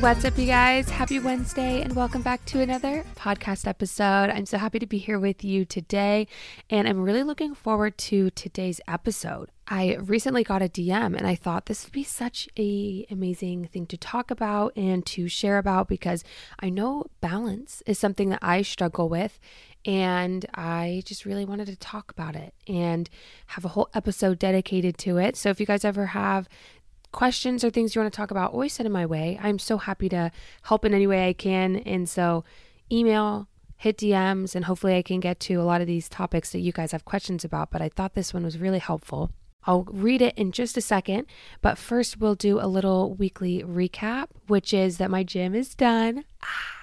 What's up, you guys? Happy Wednesday, and welcome back to another podcast episode. I'm so happy to be here with you today, and I'm really looking forward to today's episode. I recently got a DM, and I thought this would be such a amazing thing to talk about and to share about because I know balance is something that I struggle with, and I just really wanted to talk about it and have a whole episode dedicated to it. So if you guys ever have questions or things you want to talk about, always send them my way. I'm so happy to help in any way I can. And so, email, hit DMs, and hopefully I can get to a lot of these topics that you guys have questions about. But I thought this one was really helpful. I'll read it in just a second, but first we'll do a little weekly recap, which is that my gym is done. Ah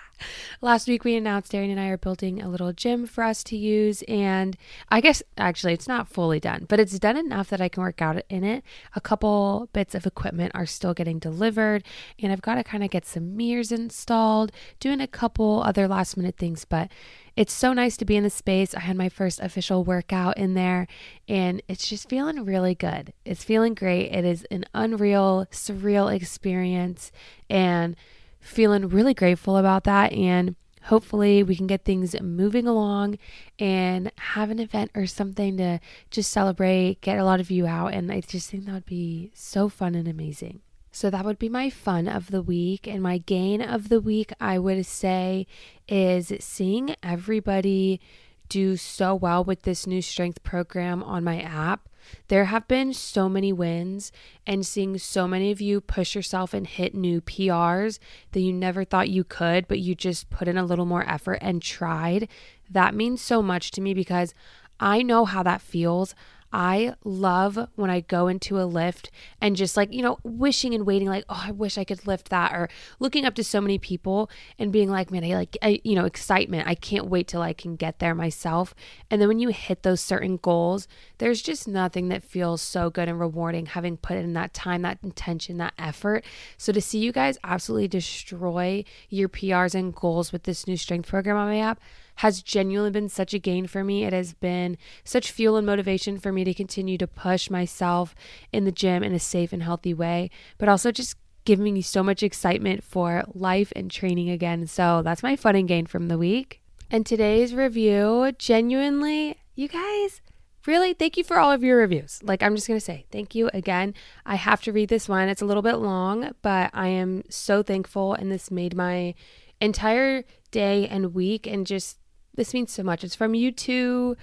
Last week, we announced Darian and I are building a little gym for us to use. And I guess actually, it's not fully done, but it's done enough that I can work out in it. A couple bits of equipment are still getting delivered, and I've got to kind of get some mirrors installed, doing a couple other last minute things. But it's so nice to be in the space. I had my first official workout in there, and it's just feeling really good. It's feeling great. It is an unreal, surreal experience. And feeling really grateful about that. And hopefully, we can get things moving along and have an event or something to just celebrate, get a lot of you out. And I just think that would be so fun and amazing. So that would be my fun of the week. And my gain of the week, I would say, is seeing everybody do so well with this new strength program on my app. There have been so many wins and seeing so many of you push yourself and hit new PRs that you never thought you could, but you just put in a little more effort and tried. That means so much to me because I know how that feels. I love when I go into a lift and just like, you know, wishing and waiting, like, oh, I wish I could lift that, or looking up to so many people and being like, man, I like, I, you know, excitement. I can't wait till I can get there myself. And then when you hit those certain goals, there's just nothing that feels so good and rewarding having put in that time, that intention, that effort. So to see you guys absolutely destroy your PRs and goals with this new strength program on my app, has genuinely been such a gain for me. It has been such fuel and motivation for me to continue to push myself in the gym in a safe and healthy way, but also just giving me so much excitement for life and training again. So that's my fun and gain from the week. And today's review, genuinely, you guys, really thank you for all of your reviews. Like, I'm just going to say thank you again. I have to read this one. It's a little bit long, but I am so thankful. And this made my entire day and week and just this means so much. It's from U2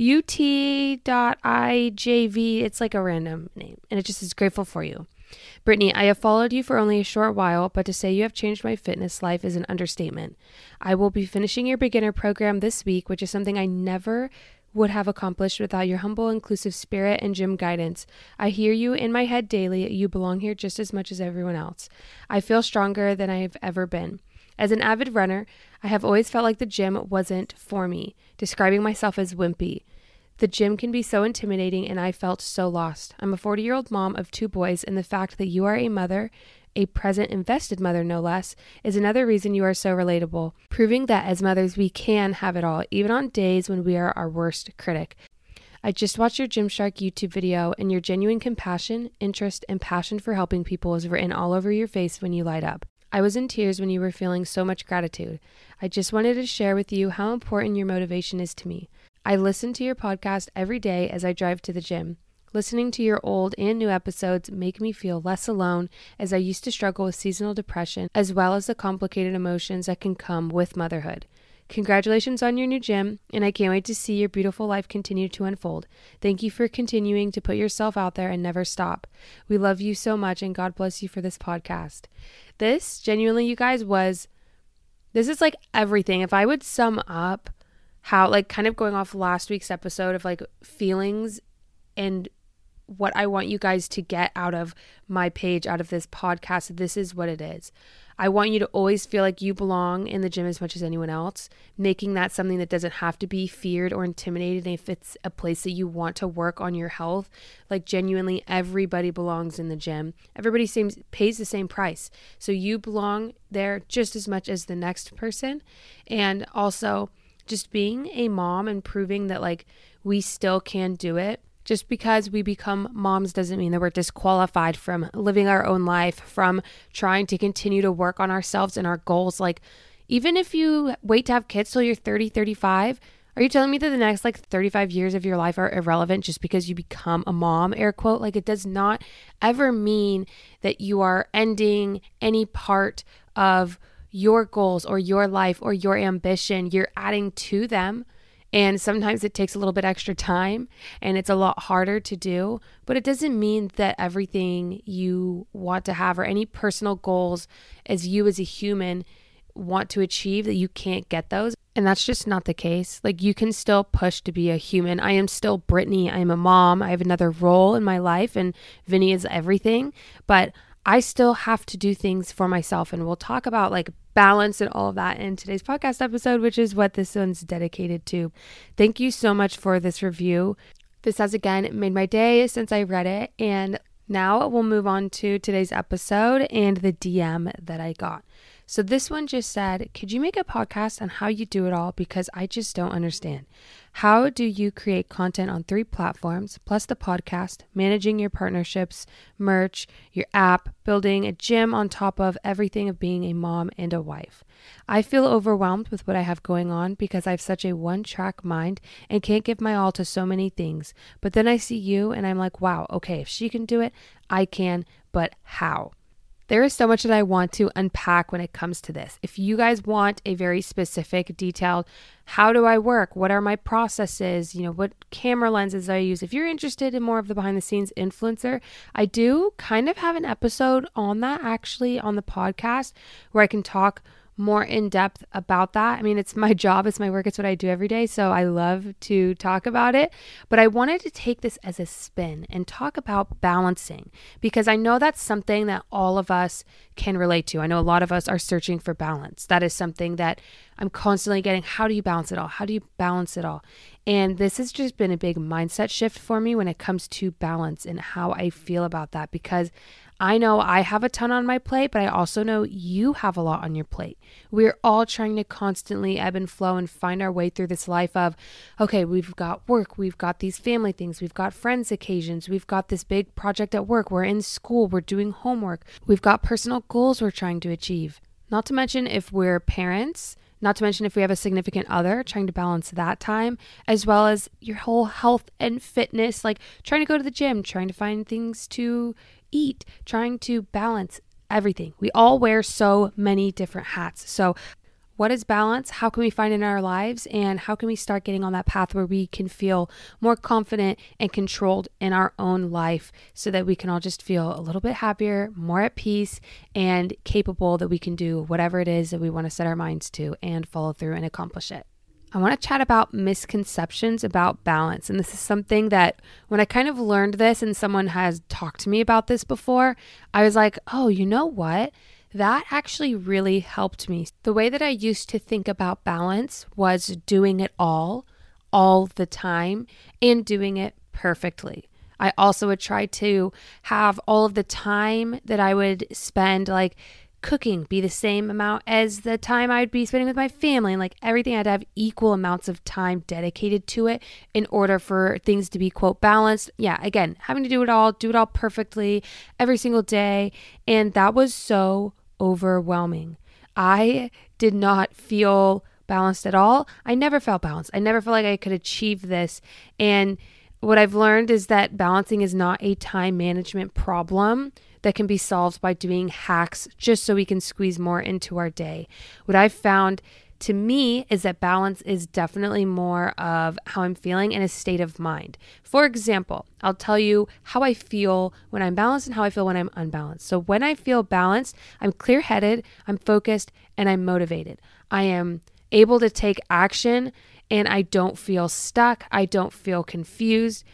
ut.ijv. It's like a random name, and it just is grateful for you. Brittany, I have followed you for only a short while, but to say you have changed my fitness life is an understatement. I will be finishing your beginner program this week, which is something I never would have accomplished without your humble, inclusive spirit and gym guidance. I hear you in my head daily. You belong here just as much as everyone else. I feel stronger than I have ever been. As an avid runner, I have always felt like the gym wasn't for me, describing myself as wimpy. The gym can be so intimidating, and I felt so lost. I'm a 40 year old mom of two boys, and the fact that you are a mother, a present invested mother no less, is another reason you are so relatable, proving that as mothers we can have it all, even on days when we are our worst critic. I just watched your Gymshark YouTube video, and your genuine compassion, interest, and passion for helping people is written all over your face when you light up. I was in tears when you were feeling so much gratitude. I just wanted to share with you how important your motivation is to me. I listen to your podcast every day as I drive to the gym. Listening to your old and new episodes make me feel less alone as I used to struggle with seasonal depression as well as the complicated emotions that can come with motherhood. Congratulations on your new gym, and I can't wait to see your beautiful life continue to unfold. Thank you for continuing to put yourself out there and never stop. We love you so much, and God bless you for this podcast. This, genuinely, you guys, was this is like everything. If I would sum up how, like, kind of going off last week's episode of like feelings and what I want you guys to get out of my page, out of this podcast, this is what it is. I want you to always feel like you belong in the gym as much as anyone else, making that something that doesn't have to be feared or intimidated. If it's a place that you want to work on your health, like genuinely everybody belongs in the gym. Everybody seems pays the same price. So you belong there just as much as the next person. And also just being a mom and proving that like we still can do it just because we become moms doesn't mean that we're disqualified from living our own life, from trying to continue to work on ourselves and our goals. Like, even if you wait to have kids till you're 30, 35, are you telling me that the next like 35 years of your life are irrelevant just because you become a mom? Air quote. Like, it does not ever mean that you are ending any part of your goals or your life or your ambition. You're adding to them. And sometimes it takes a little bit extra time and it's a lot harder to do, but it doesn't mean that everything you want to have or any personal goals as you as a human want to achieve that you can't get those. And that's just not the case. Like you can still push to be a human. I am still Brittany. I am a mom. I have another role in my life and Vinny is everything, but I still have to do things for myself. And we'll talk about like balance and all of that in today's podcast episode, which is what this one's dedicated to. Thank you so much for this review. This has again made my day since I read it. And now we'll move on to today's episode and the DM that I got. So this one just said, Could you make a podcast on how you do it all? Because I just don't understand. How do you create content on three platforms, plus the podcast, managing your partnerships, merch, your app, building a gym on top of everything of being a mom and a wife? I feel overwhelmed with what I have going on because I have such a one track mind and can't give my all to so many things. But then I see you and I'm like, wow, okay, if she can do it, I can, but how? There is so much that I want to unpack when it comes to this. If you guys want a very specific, detailed, how do I work? What are my processes? You know, what camera lenses I use? If you're interested in more of the behind the scenes influencer, I do kind of have an episode on that actually on the podcast where I can talk more in depth about that. I mean, it's my job, it's my work, it's what I do every day. So I love to talk about it. But I wanted to take this as a spin and talk about balancing because I know that's something that all of us can relate to. I know a lot of us are searching for balance. That is something that I'm constantly getting. How do you balance it all? How do you balance it all? And this has just been a big mindset shift for me when it comes to balance and how I feel about that because I know I have a ton on my plate, but I also know you have a lot on your plate. We're all trying to constantly ebb and flow and find our way through this life of, okay, we've got work, we've got these family things, we've got friends occasions, we've got this big project at work, we're in school, we're doing homework, we've got personal goals we're trying to achieve. Not to mention if we're parents, not to mention if we have a significant other, trying to balance that time, as well as your whole health and fitness, like trying to go to the gym, trying to find things to eat, trying to balance everything. We all wear so many different hats. So, what is balance? How can we find it in our lives? And how can we start getting on that path where we can feel more confident and controlled in our own life so that we can all just feel a little bit happier, more at peace, and capable that we can do whatever it is that we want to set our minds to and follow through and accomplish it? I want to chat about misconceptions about balance. And this is something that when I kind of learned this and someone has talked to me about this before, I was like, oh, you know what? That actually really helped me. The way that I used to think about balance was doing it all, all the time, and doing it perfectly. I also would try to have all of the time that I would spend like cooking be the same amount as the time I'd be spending with my family. And like everything, I had to have equal amounts of time dedicated to it in order for things to be, quote, balanced. Yeah, again, having to do it all, do it all perfectly every single day. And that was so overwhelming. I did not feel balanced at all. I never felt balanced. I never felt like I could achieve this. And what I've learned is that balancing is not a time management problem that can be solved by doing hacks just so we can squeeze more into our day. What I've found to me is that balance is definitely more of how I'm feeling and a state of mind. For example, I'll tell you how I feel when I'm balanced and how I feel when I'm unbalanced. So, when I feel balanced, I'm clear headed, I'm focused, and I'm motivated. I am able to take action and I don't feel stuck. I don't feel confused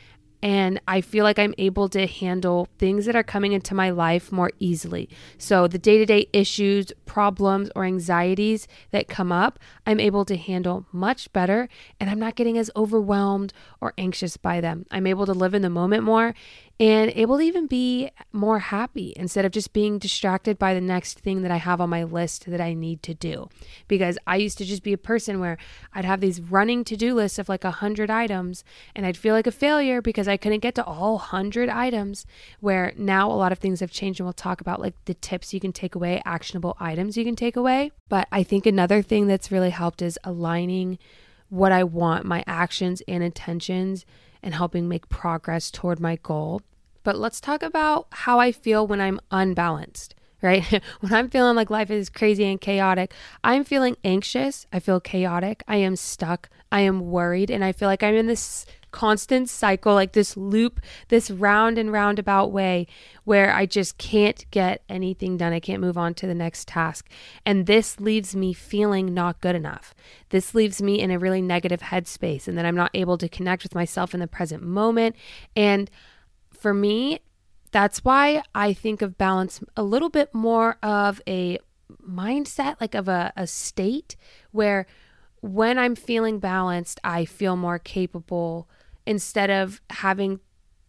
and I feel like I'm able to handle things that are coming into my life more easily. So, the day to day issues, problems, or anxieties that come up, I'm able to handle much better, and I'm not getting as overwhelmed or anxious by them. I'm able to live in the moment more and able to even be more happy instead of just being distracted by the next thing that I have on my list that I need to do. Because I used to just be a person where I'd have these running to do lists of like a hundred items and I'd feel like a failure because I couldn't get to all hundred items. Where now a lot of things have changed and we'll talk about like the tips you can take away, actionable items you can take away. But I think another thing that's really helped is aligning what I want, my actions and intentions and helping make progress toward my goal. But let's talk about how I feel when I'm unbalanced, right? when I'm feeling like life is crazy and chaotic, I'm feeling anxious. I feel chaotic. I am stuck. I am worried. And I feel like I'm in this constant cycle, like this loop, this round and roundabout way where I just can't get anything done. I can't move on to the next task. And this leaves me feeling not good enough. This leaves me in a really negative headspace, and that I'm not able to connect with myself in the present moment. And for me, that's why I think of balance a little bit more of a mindset, like of a, a state where when I'm feeling balanced, I feel more capable instead of having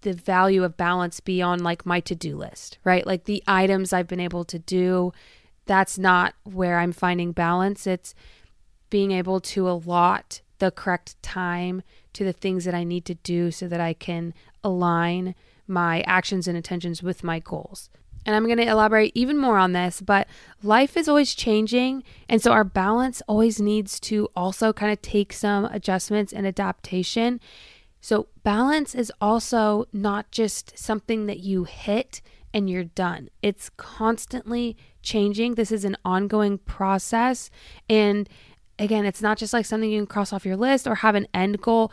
the value of balance be on like my to-do list, right? Like the items I've been able to do, that's not where I'm finding balance. It's being able to allot the correct time to the things that I need to do so that I can align my actions and intentions with my goals. And I'm going to elaborate even more on this, but life is always changing. And so our balance always needs to also kind of take some adjustments and adaptation. So, balance is also not just something that you hit and you're done. It's constantly changing. This is an ongoing process. And again, it's not just like something you can cross off your list or have an end goal.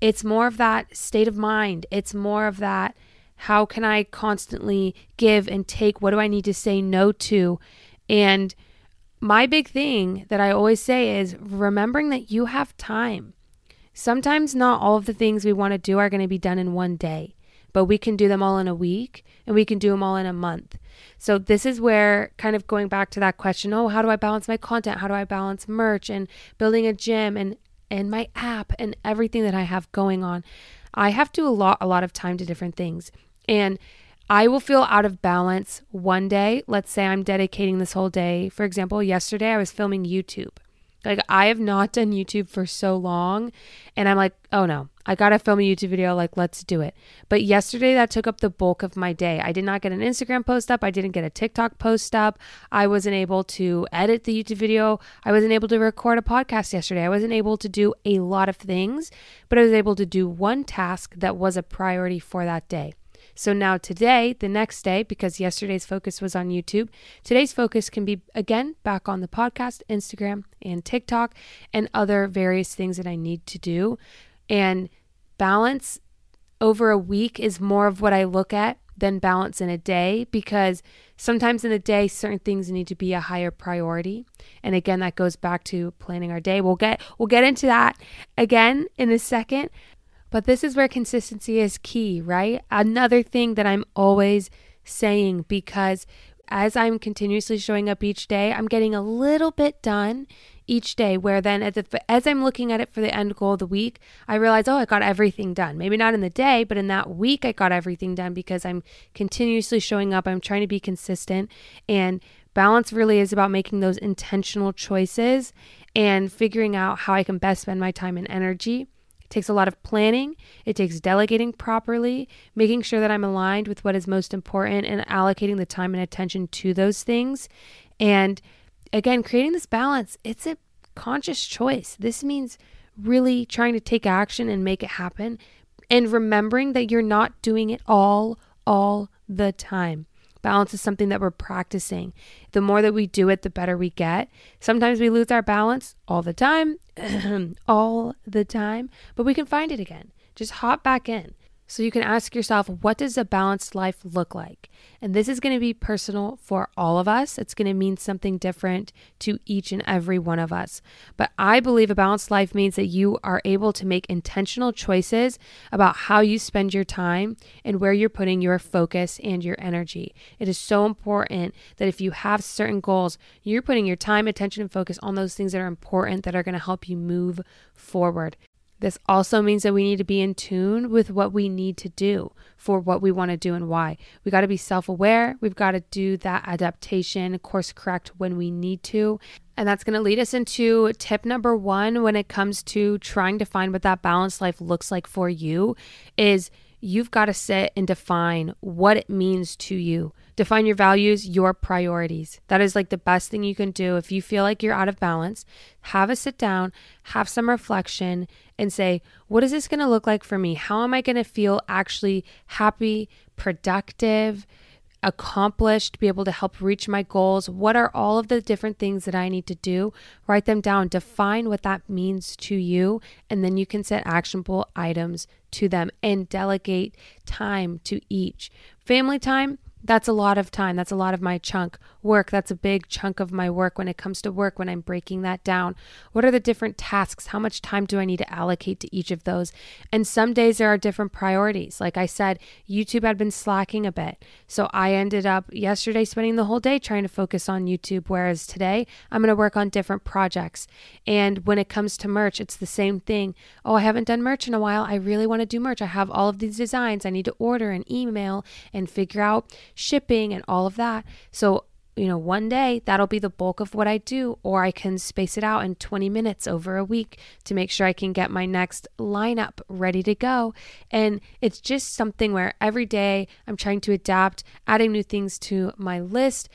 It's more of that state of mind. It's more of that how can I constantly give and take? What do I need to say no to? And my big thing that I always say is remembering that you have time. Sometimes not all of the things we want to do are going to be done in one day, but we can do them all in a week and we can do them all in a month. So, this is where kind of going back to that question oh, how do I balance my content? How do I balance merch and building a gym and, and my app and everything that I have going on? I have to allot a lot of time to different things. And I will feel out of balance one day. Let's say I'm dedicating this whole day. For example, yesterday I was filming YouTube. Like I have not done YouTube for so long and I'm like, "Oh no, I got to film a YouTube video like let's do it." But yesterday that took up the bulk of my day. I did not get an Instagram post up, I didn't get a TikTok post up. I wasn't able to edit the YouTube video. I wasn't able to record a podcast yesterday. I wasn't able to do a lot of things, but I was able to do one task that was a priority for that day. So now today, the next day, because yesterday's focus was on YouTube, today's focus can be again back on the podcast, Instagram, and TikTok, and other various things that I need to do. And balance over a week is more of what I look at than balance in a day because sometimes in a day certain things need to be a higher priority. And again that goes back to planning our day. We'll get we'll get into that again in a second but this is where consistency is key, right? Another thing that I'm always saying because as I'm continuously showing up each day, I'm getting a little bit done each day. Where then, as, I'm looking at it for the end goal of the week, I realize, oh, I got everything done. Maybe not in the day, but in that week, I got everything done because I'm continuously showing up. I'm trying to be consistent. And Balance really is about making those intentional choices and figuring out how I can best spend my time and energy. It takes a lot of planning, it takes delegating properly, making sure that I'm aligned with what is most important and allocating the time and attention to those things. And again, creating this balance, it's a conscious choice. This means really trying to take action and make it happen and remembering that you're not doing it all all the time. Balance is something that we're practicing. The more that we do it, the better we get. Sometimes we lose our balance all the time, all the time, but we can find it again. Just hop back in. So you can ask yourself, what does a balanced life look like? And this is going to be personal for all of us. It's going to mean something different to each and every one of us. But I believe a balanced life means that you are able to make intentional choices about how you spend your time and where you're putting your focus and your energy. It is so important that if you have certain goals, you're putting your time, attention, and focus on those things that are important that are going to help you move forward. This also means that we need to be in tune with what we need to do for what we want to do and why. We got to be self aware. We've got to do that adaptation, course correct when we need to. And that's going to lead us into tip number one when it comes to trying to find what that balanced life looks like for you is you've got to sit and define what it means to you. Define your values, your priorities. That is like the best thing you can do. If you feel like you're out of balance, have a sit down, have some reflection, and say, what is this going to look like for me? How am I going to feel actually happy, productive? accomplished, be able to help reach my goals? What are all of the different things that I need to do? Write them down, define what that means to you, and then you can set actionable items to them and delegate time to each. Family time, that's a lot of time. That's a lot of my chunk. Work, that's a big chunk of my work when it comes to work, when I'm breaking that down. What are the different tasks? How much time do I need to allocate to each of those? And some days there are different priorities. Like I said, YouTube had been slacking a bit. So I ended up yesterday spending the whole day trying to focus on YouTube, whereas today I'm going to work on different projects. And when it comes to merch, it's the same thing. Oh, I haven't done merch in a while. I really want to do merch. I have all of these designs I need to order and email and figure out shipping and all of that. So, you know, one day that'll be the bulk of what I do, or I can space it out in 20 minutes over a week to make sure I can get my next lineup ready to go. And it's just something where every day I'm trying to adapt, adding new things to my list,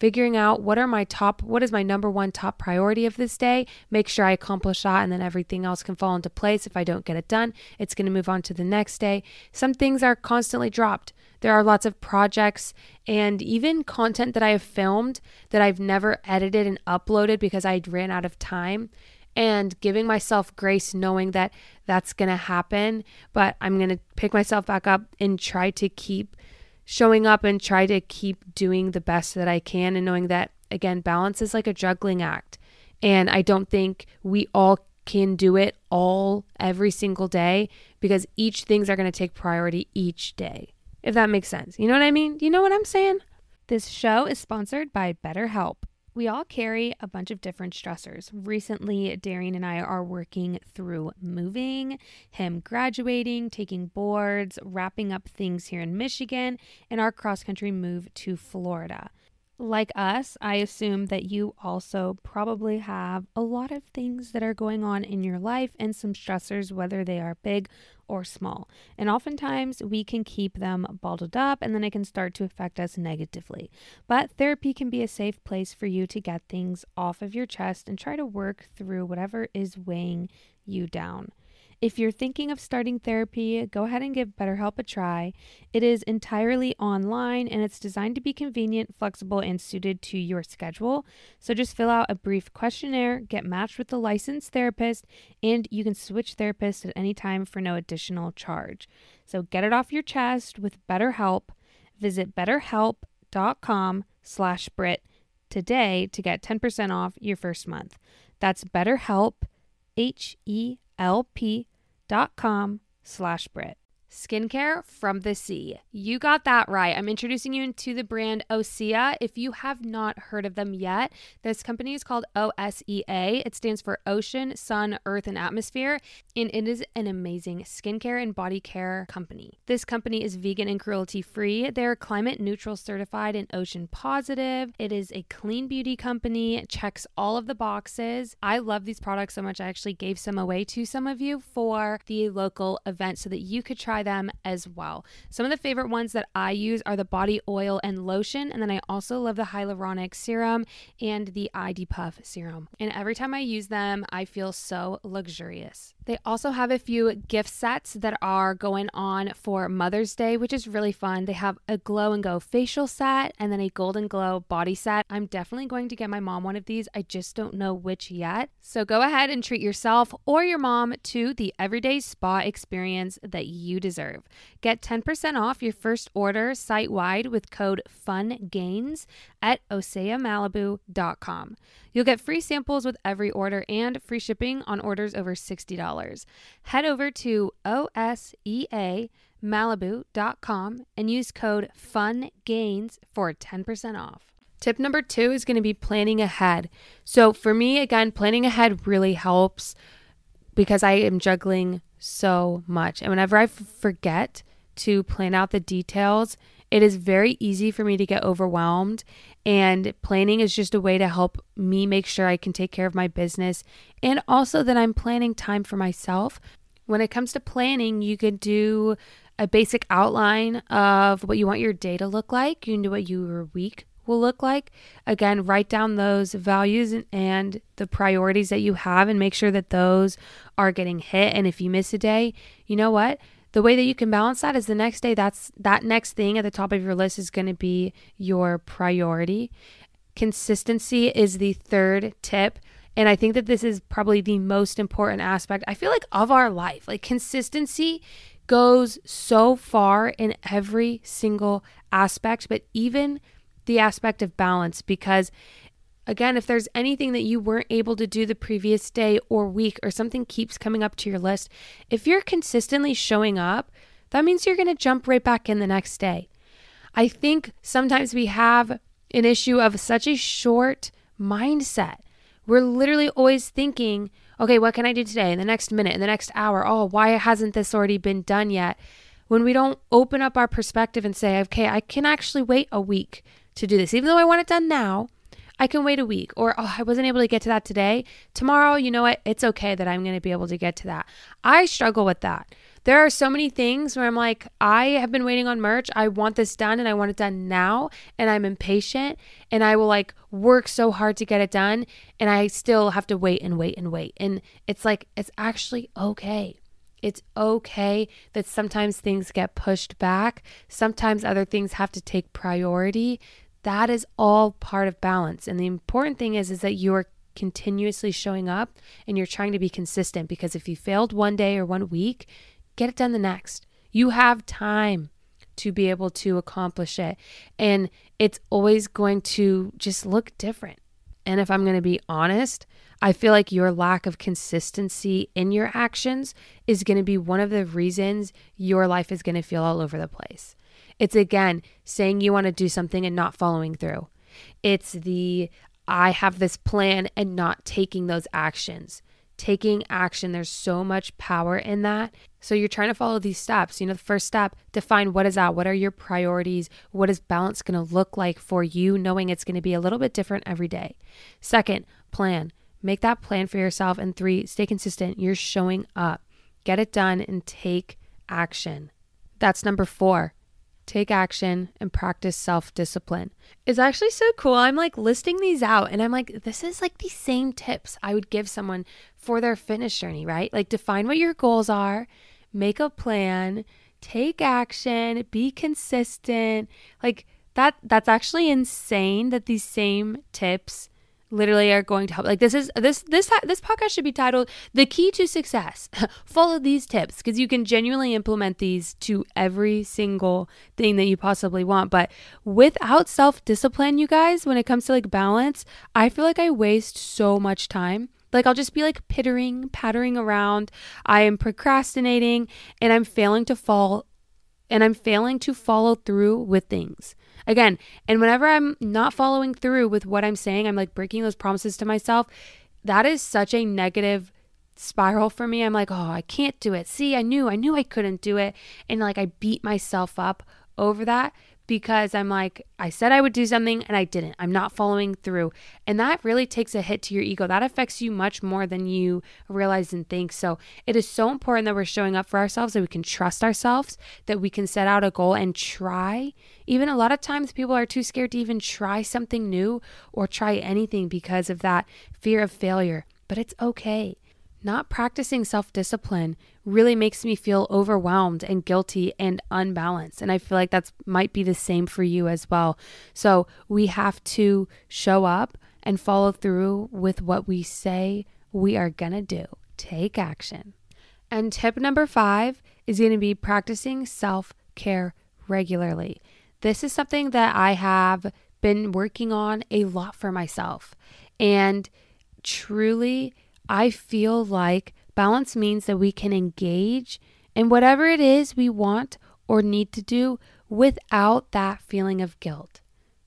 figuring out what are my top what is my number one top priority of this day make sure i accomplish that and then everything else can fall into place if i don't get it done it's going to move on to the next day some things are constantly dropped there are lots of projects and even content that I have filmed that I've never edited and uploaded because I ran out of time. And giving myself grace, knowing that that's going to happen, but I'm going to pick myself back up and try to keep showing up and try to keep doing the best that I can. And knowing that, again, balance is like a juggling act. And I don't think we all can do it all every single day because each things are going to take priority each day if that makes sense. You know what I mean? You know what I'm saying? This show is sponsored by BetterHelp. We all carry a bunch of different stressors. Recently, Darian and I are working through moving, him graduating, taking boards, wrapping up things here in Michigan, and our cross country move to Florida. Like us, I assume that you also probably have a lot of things that are going on in your life and some stressors, whether they are big or small. And oftentimes we can keep them bottled up and then it can start to affect us negatively. But therapy can be a safe place for you to get things off of your chest and try to work through whatever is weighing you down. If you're thinking of starting therapy, go ahead and give BetterHelp a try. It is entirely online and it's designed to be convenient, flexible, and suited to your schedule. So just fill out a brief questionnaire, get matched with a licensed therapist, and you can switch therapists at any time for no additional charge. So get it off your chest with BetterHelp. Visit betterhelp.com slash Britt today to get 10% off your first month. That's BetterHelp, H-E-L-P dot com slash Britt. Skincare from the sea. You got that right. I'm introducing you to the brand Osea. If you have not heard of them yet, this company is called OSEA. It stands for Ocean, Sun, Earth, and Atmosphere, and it is an amazing skincare and body care company. This company is vegan and cruelty free. They're climate neutral certified and ocean positive. It is a clean beauty company, checks all of the boxes. I love these products so much. I actually gave some away to some of you for the local event so that you could try them as well. Some of the favorite ones that I use are the body oil and lotion, and then I also love the hyaluronic serum and the ID Puff serum. And every time I use them, I feel so luxurious. They also have a few gift sets that are going on for Mother's Day, which is really fun. They have a glow and go facial set and then a golden glow body set. I'm definitely going to get my mom one of these. I just don't know which yet. So go ahead and treat yourself or your mom to the everyday spa experience that you deserve. Get 10% off your first order site wide with code FUNGAINS at OseaMalibu.com. You'll get free samples with every order and free shipping on orders over $60. Head over to OSEAMalibu.com and use code FUNGAINS for 10% off. Tip number two is going to be planning ahead. So, for me, again, planning ahead really helps because I am juggling so much. And whenever I f- forget to plan out the details, it is very easy for me to get overwhelmed. And planning is just a way to help me make sure I can take care of my business and also that I'm planning time for myself. When it comes to planning, you could do a basic outline of what you want your day to look like. You can do what your week will look like. Again, write down those values and the priorities that you have and make sure that those are getting hit. And if you miss a day, you know what? The way that you can balance that is the next day that's that next thing at the top of your list is going to be your priority. Consistency is the third tip. And I think that this is probably the most important aspect, I feel like, of our life. Like, consistency goes so far in every single aspect, but even the aspect of balance because Again, if there's anything that you weren't able to do the previous day or week or something keeps coming up to your list, if you're consistently showing up, that means you're going to jump right back in the next day. I think sometimes we have an issue of such a short mindset. We're literally always thinking, okay, what can I do today in the next minute, in the next hour? Oh, why hasn't this already been done yet? When we don't open up our perspective and say, okay, I can actually wait a week to do this, even though I want it done now. I can wait a week, or oh, I wasn't able to get to that today. Tomorrow, you know what? It's okay that I'm going to be able to get to that. I struggle with that. There are so many things where I'm like, I have been waiting on merch. I want this done and I want it done now. And I'm impatient and I will like work so hard to get it done. And I still have to wait and wait and wait. And it's like, it's actually okay. It's okay that sometimes things get pushed back. Sometimes other things have to take priority. That is all part of balance. And the important thing is is that you're continuously showing up and you're trying to be consistent because if you failed one day or one week, get it done the next. You have time to be able to accomplish it. And it's always going to just look different. And if I'm going to be honest, I feel like your lack of consistency in your actions is going to be one of the reasons your life is going to feel all over the place. It's again saying you want to do something and not following through. It's the I have this plan and not taking those actions. Taking action, there's so much power in that. So you're trying to follow these steps. You know, the first step, define what is that? What are your priorities? What is balance going to look like for you, knowing it's going to be a little bit different every day? Second, plan. Make that plan for yourself. And three, stay consistent. You're showing up. Get it done and take action. That's number four take action, and practice self discipline. It's actually so cool. I'm like listing these out and I'm like, this is like the same tips I would give someone for their fitness journey, right? Like, define what your goals are, make a plan, take action, be consistent. Like, that that's actually insane that these same tips literally are going to help. Like this is this this this podcast should be titled "The Key to Success." Follow these tips because you can genuinely implement these to every single thing that you possibly want. But without self discipline, you guys, when it comes to like balance, I feel like I waste so much time Like I'll just be like pittering, pattering around. I am procrastinating and I'm failing to fall and I'm failing to follow through with things. Again, and whenever I'm not following through with what I'm saying, I'm like breaking those promises to myself. That is such a negative spiral for me. I'm like, oh, I can't do it. See, I knew, I knew I couldn't do it. And like I beat myself up over that because I'm like, I said I would do something and I didn't. I'm not following through. And that really takes a hit to your ego. That affects you much more than you realize and think. So it is so important that we're showing up for ourselves, that we can trust ourselves, that we can set out a goal and try. Even a lot of times, people are too scared to even try something new or try anything because of that fear of failure. But it's okay. Not practicing self discipline really makes me feel overwhelmed and guilty and unbalanced. And I feel like that might be the same for you as well. So we have to show up and follow through with what we say we are going to do. Take action. And tip number five is going to be practicing self care regularly. This is something that I have been working on a lot for myself. And truly, I feel like balance means that we can engage in whatever it is we want or need to do without that feeling of guilt,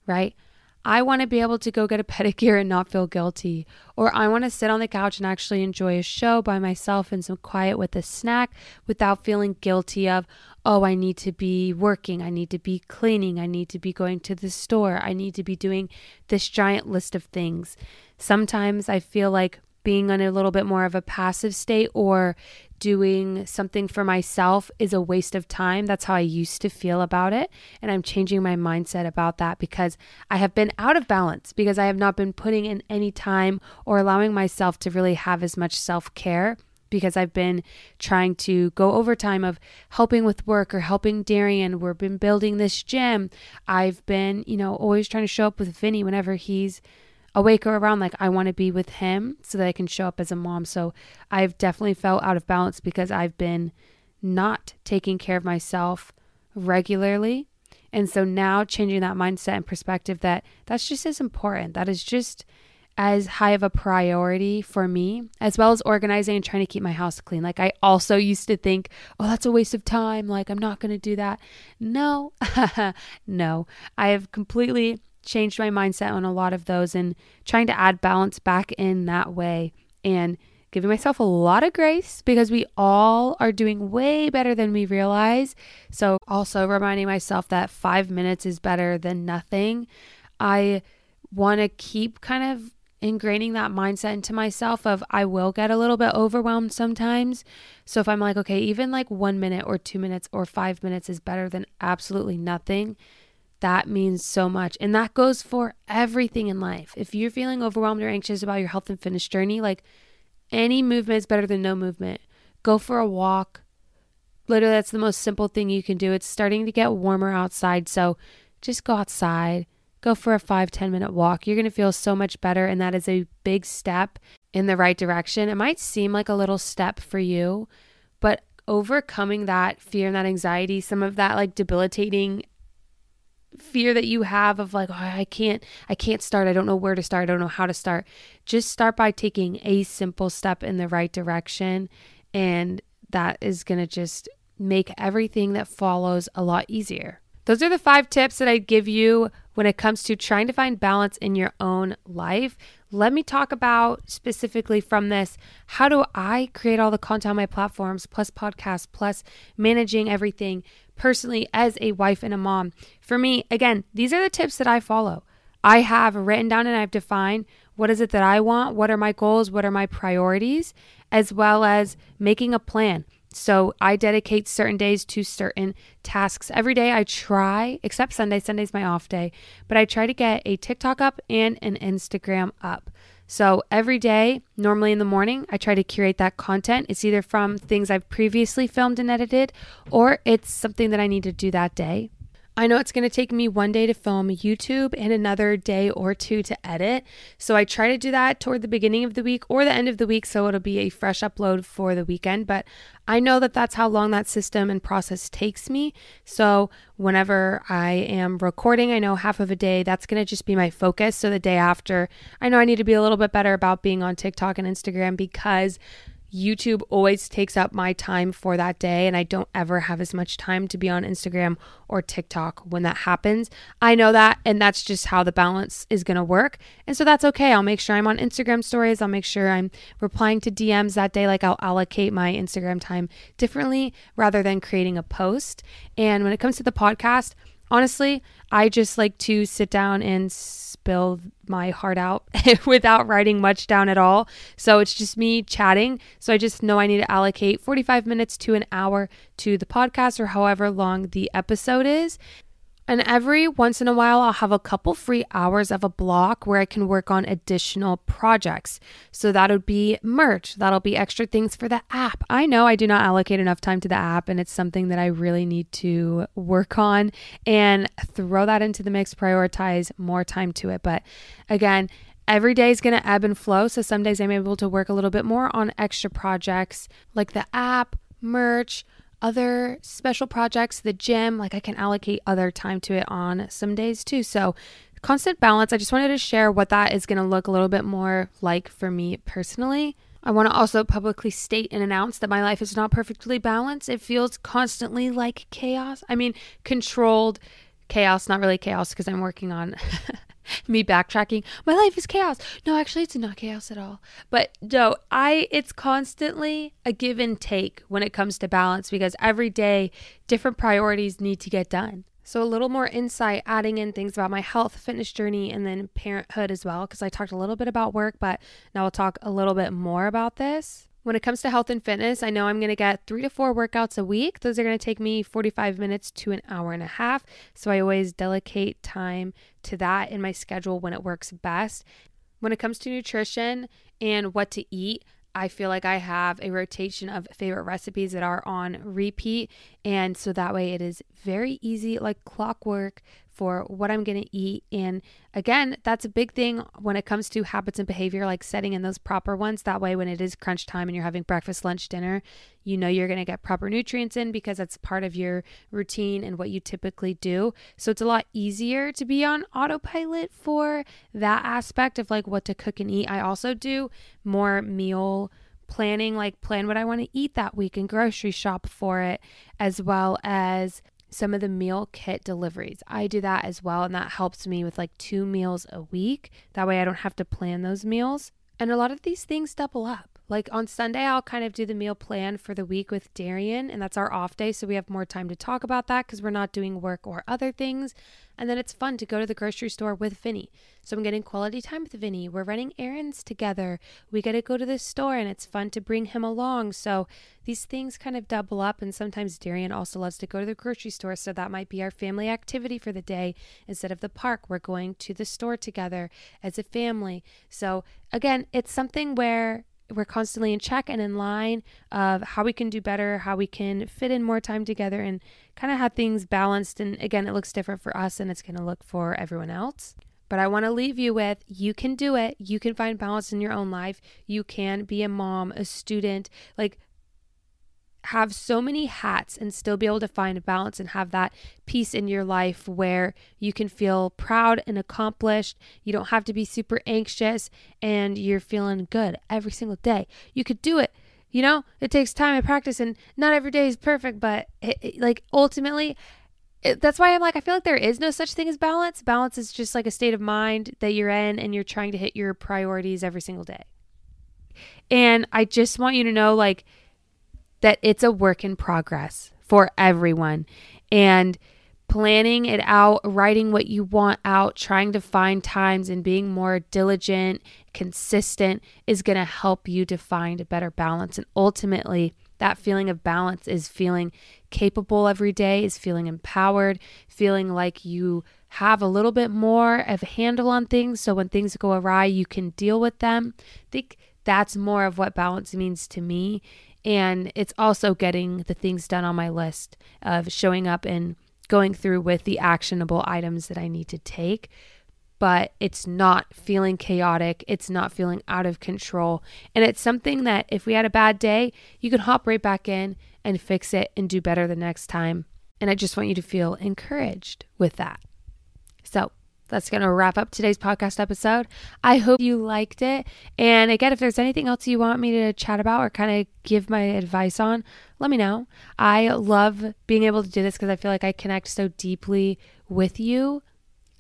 right? I want to be able to go get a pedicure and not feel guilty. Or I want to sit on the couch and actually enjoy a show by myself in some quiet with a snack without feeling guilty of, oh, I need to be working. I need to be cleaning. I need to be going to the store. I need to be doing this giant list of things. Sometimes I feel like being in a little bit more of a passive state or doing something for myself is a waste of time. That's how I used to feel about it. And I'm changing my mindset about that because I have been out of balance because I have not been putting in any time or allowing myself to really have as much self care because I've been trying to go overtime of helping with work or helping Darian. We've been building this gym. I've been, you know, always trying to show up with Vinny whenever he's awake or around like I want to be with him so that I can show up as a mom. So I've definitely felt out of balance because I've been not taking care of myself regularly. And so now changing that mindset and perspective that that's just as important. That is just as high of a priority for me, as well as organizing and trying to keep my house clean. Like, I also used to think, oh, that's a waste of time. Like, I'm not going to do that. No, no. I have completely changed my mindset on a lot of those and trying to add balance back in that way and giving myself a lot of grace because we all are doing way better than we realize. So, also reminding myself that five minutes is better than nothing. I want to keep kind of ingraining that mindset into myself of I will get a little bit overwhelmed sometimes. So if I'm like, okay, even like 1 minute or 2 minutes or 5 minutes is better than absolutely nothing, that means so much. And that goes for everything in life. If you're feeling overwhelmed or anxious about your health and fitness journey, like any movement is better than no movement. Go for a walk. Literally, that's the most simple thing you can do. It's starting to get warmer outside. So just go outside, go for a five ten minute walk. You're going to feel so much better. And that is a big step in the right direction. It might seem like a little step for you, but overcoming that fear and that anxiety, some of that like debilitating fear that you have of like oh, I can't I can't start. I don't know where to start. I don't know how to start. Just start by taking a simple step in the right direction and that is going to just make everything that follows a lot easier. Those are the five tips that I give you when it comes to trying to find balance in your own life. Let me talk about specifically from this. How do I create all the content on my platforms, plus podcasts, plus managing everything personally as a wife and a mom. For me, again, these are the tips that I follow. I have written down and I've defined what is it that I want, what are my goals, what are my priorities, as well as making a plan. So I dedicate certain days to certain tasks. Every day I try, except Sunday, Sunday's my off day, but I try to get a TikTok up and an Instagram up. So every day, normally in the morning, I try to curate that content. It's either from things I've previously filmed and edited, or it's something that I need to do that day. I know it's going to take me one day to film YouTube and another day or two to edit. So I try to do that toward the beginning of the week or the end of the week. So it'll be a fresh upload for the weekend. But I know that that's how long that system and process takes me. So whenever I am recording, I know half of a day, that's going to just be my focus. So the day after, I know I need to be a little bit better about being on TikTok and Instagram because YouTube always takes up my time for that day, and I don't ever have as much time to be on Instagram or TikTok when that happens. I know that, and that's just how the balance is going to work. And so that's okay. I'll make sure I'm on Instagram stories. I'll make sure I'm replying to DMs that day. Like I'll allocate my Instagram time differently rather than creating a post. And when it comes to the podcast, honestly, I just like to sit down and spill my heart out without writing much down at all. So it's just me chatting. So I just know I need to allocate 45 minutes to an hour to the podcast or however long the episode is. And every once in a while, I'll have a couple free hours of a block where I can work on additional projects. So that would be merch, that'll be extra things for the app. I know I do not allocate enough time to the app, and it's something that I really need to work on and throw that into the mix, prioritize more time to it. But again, every day is going to ebb and flow. So some days I'm able to work a little bit more on extra projects like the app, merch other special projects, the gym, like I can allocate other time to it on some days too. So, constant balance, I just wanted to share what that is going to look a little bit more like for me personally. I want to also publicly state and announce that my life is not perfectly balanced. It feels constantly like chaos. I mean, controlled chaos, not really chaos because I'm working on me backtracking. My life is chaos. No, actually it's not chaos at all. But no, I it's constantly a give and take when it comes to balance because every day different priorities need to get done. So a little more insight adding in things about my health, fitness journey and then parenthood as well because I talked a little bit about work, but now we'll talk a little bit more about this. When it comes to health and fitness, I know I'm going to get three to four workouts a week. Those are going to take me 45 minutes to an hour and a half. So I always delegate time to that in my schedule when it works best. When it comes to nutrition and what to eat, I feel like I have a rotation of favorite recipes that are on repeat. And so that way it is very easy, like clockwork, for what I'm going to eat. And again, that's a big thing when it comes to habits and behavior, like setting in those proper ones. That way, when it is crunch time and you're having breakfast, lunch, dinner, you know you're going to get proper nutrients in because that's part of your routine and what you typically do. So it's a lot easier to be on autopilot for that aspect of like what to cook and eat. I also do more meal planning, like plan what I want to eat that week and grocery shop for it, as well as some of the meal kit deliveries. I do that as well, and that helps me with like two meals a week. That way I don't have to plan those meals. And a lot of these things double up. Like on Sunday, I'll kind of do the meal plan for the week with Darian, and that's our off day. So we have more time to talk about that because we're not doing work or other things. And then it's fun to go to the grocery store with Vinny. So I'm getting quality time with Vinny. We're running errands together. We get to go to the store, and it's fun to bring him along. So these things kind of double up. And sometimes Darian also loves to go to the grocery store. So that might be our family activity for the day. Instead of the park, we're going to the store together as a family. So again, it's something where we're constantly in check and in line of how we can do better, how we can fit in more time together and kind of have things balanced. And again, it looks different for us and it's going to look for everyone else. But I want to leave you with you can do it. You can find balance in your own life. You can be a mom, a student. Like have so many hats and still be able to find a balance and have that peace in your life where you can feel proud and accomplished. You don't have to be super anxious and you're feeling good every single day. You could do it. You know, it takes time and practice, and not every day is perfect, but it, it, like ultimately, it, that's why I'm like, I feel like there is no such thing as balance. Balance is just like a state of mind that you're in and you're trying to hit your priorities every single day. And I just want you to know, like, that it's a work in progress for everyone. And planning it out, writing what you want out, trying to find times and being more diligent, consistent is going to help you to find a better balance. And ultimately, that feeling of balance is feeling capable every day, is feeling empowered, feeling like you have a little bit more of a handle on things. So when things go awry, you can deal with them. I think that's more of what balance means to me and it's also getting the things done on my list of showing up and going through with the actionable items that I need to take. But it's not feeling chaotic. It's not feeling out of control. And it's something that if we had a bad day, you can hop right back in and fix it and do better the next time. And I just want you to feel encouraged with that. So that's going to wrap up today's podcast episode. I hope you liked it. And again, if there's anything else you want me to chat about or kind of give my advice on, let me know. I love being able to do this because I feel like I connect so deeply with you.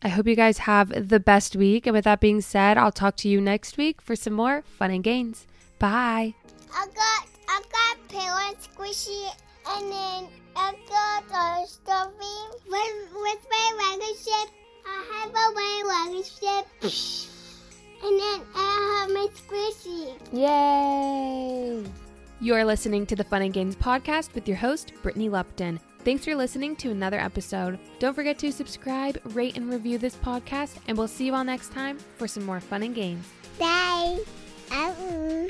I hope you guys have the best week. And with that being said, I'll talk to you next week for some more fun and gains. Bye. I got I got pillow squishy and then I got a stuffing with with my regular. I have a my ship. and then I have my squishy. Yay! You're listening to the Fun and Gains podcast with your host, Brittany Lupton. Thanks for listening to another episode. Don't forget to subscribe, rate, and review this podcast, and we'll see you all next time for some more fun and gains. Bye. Oh.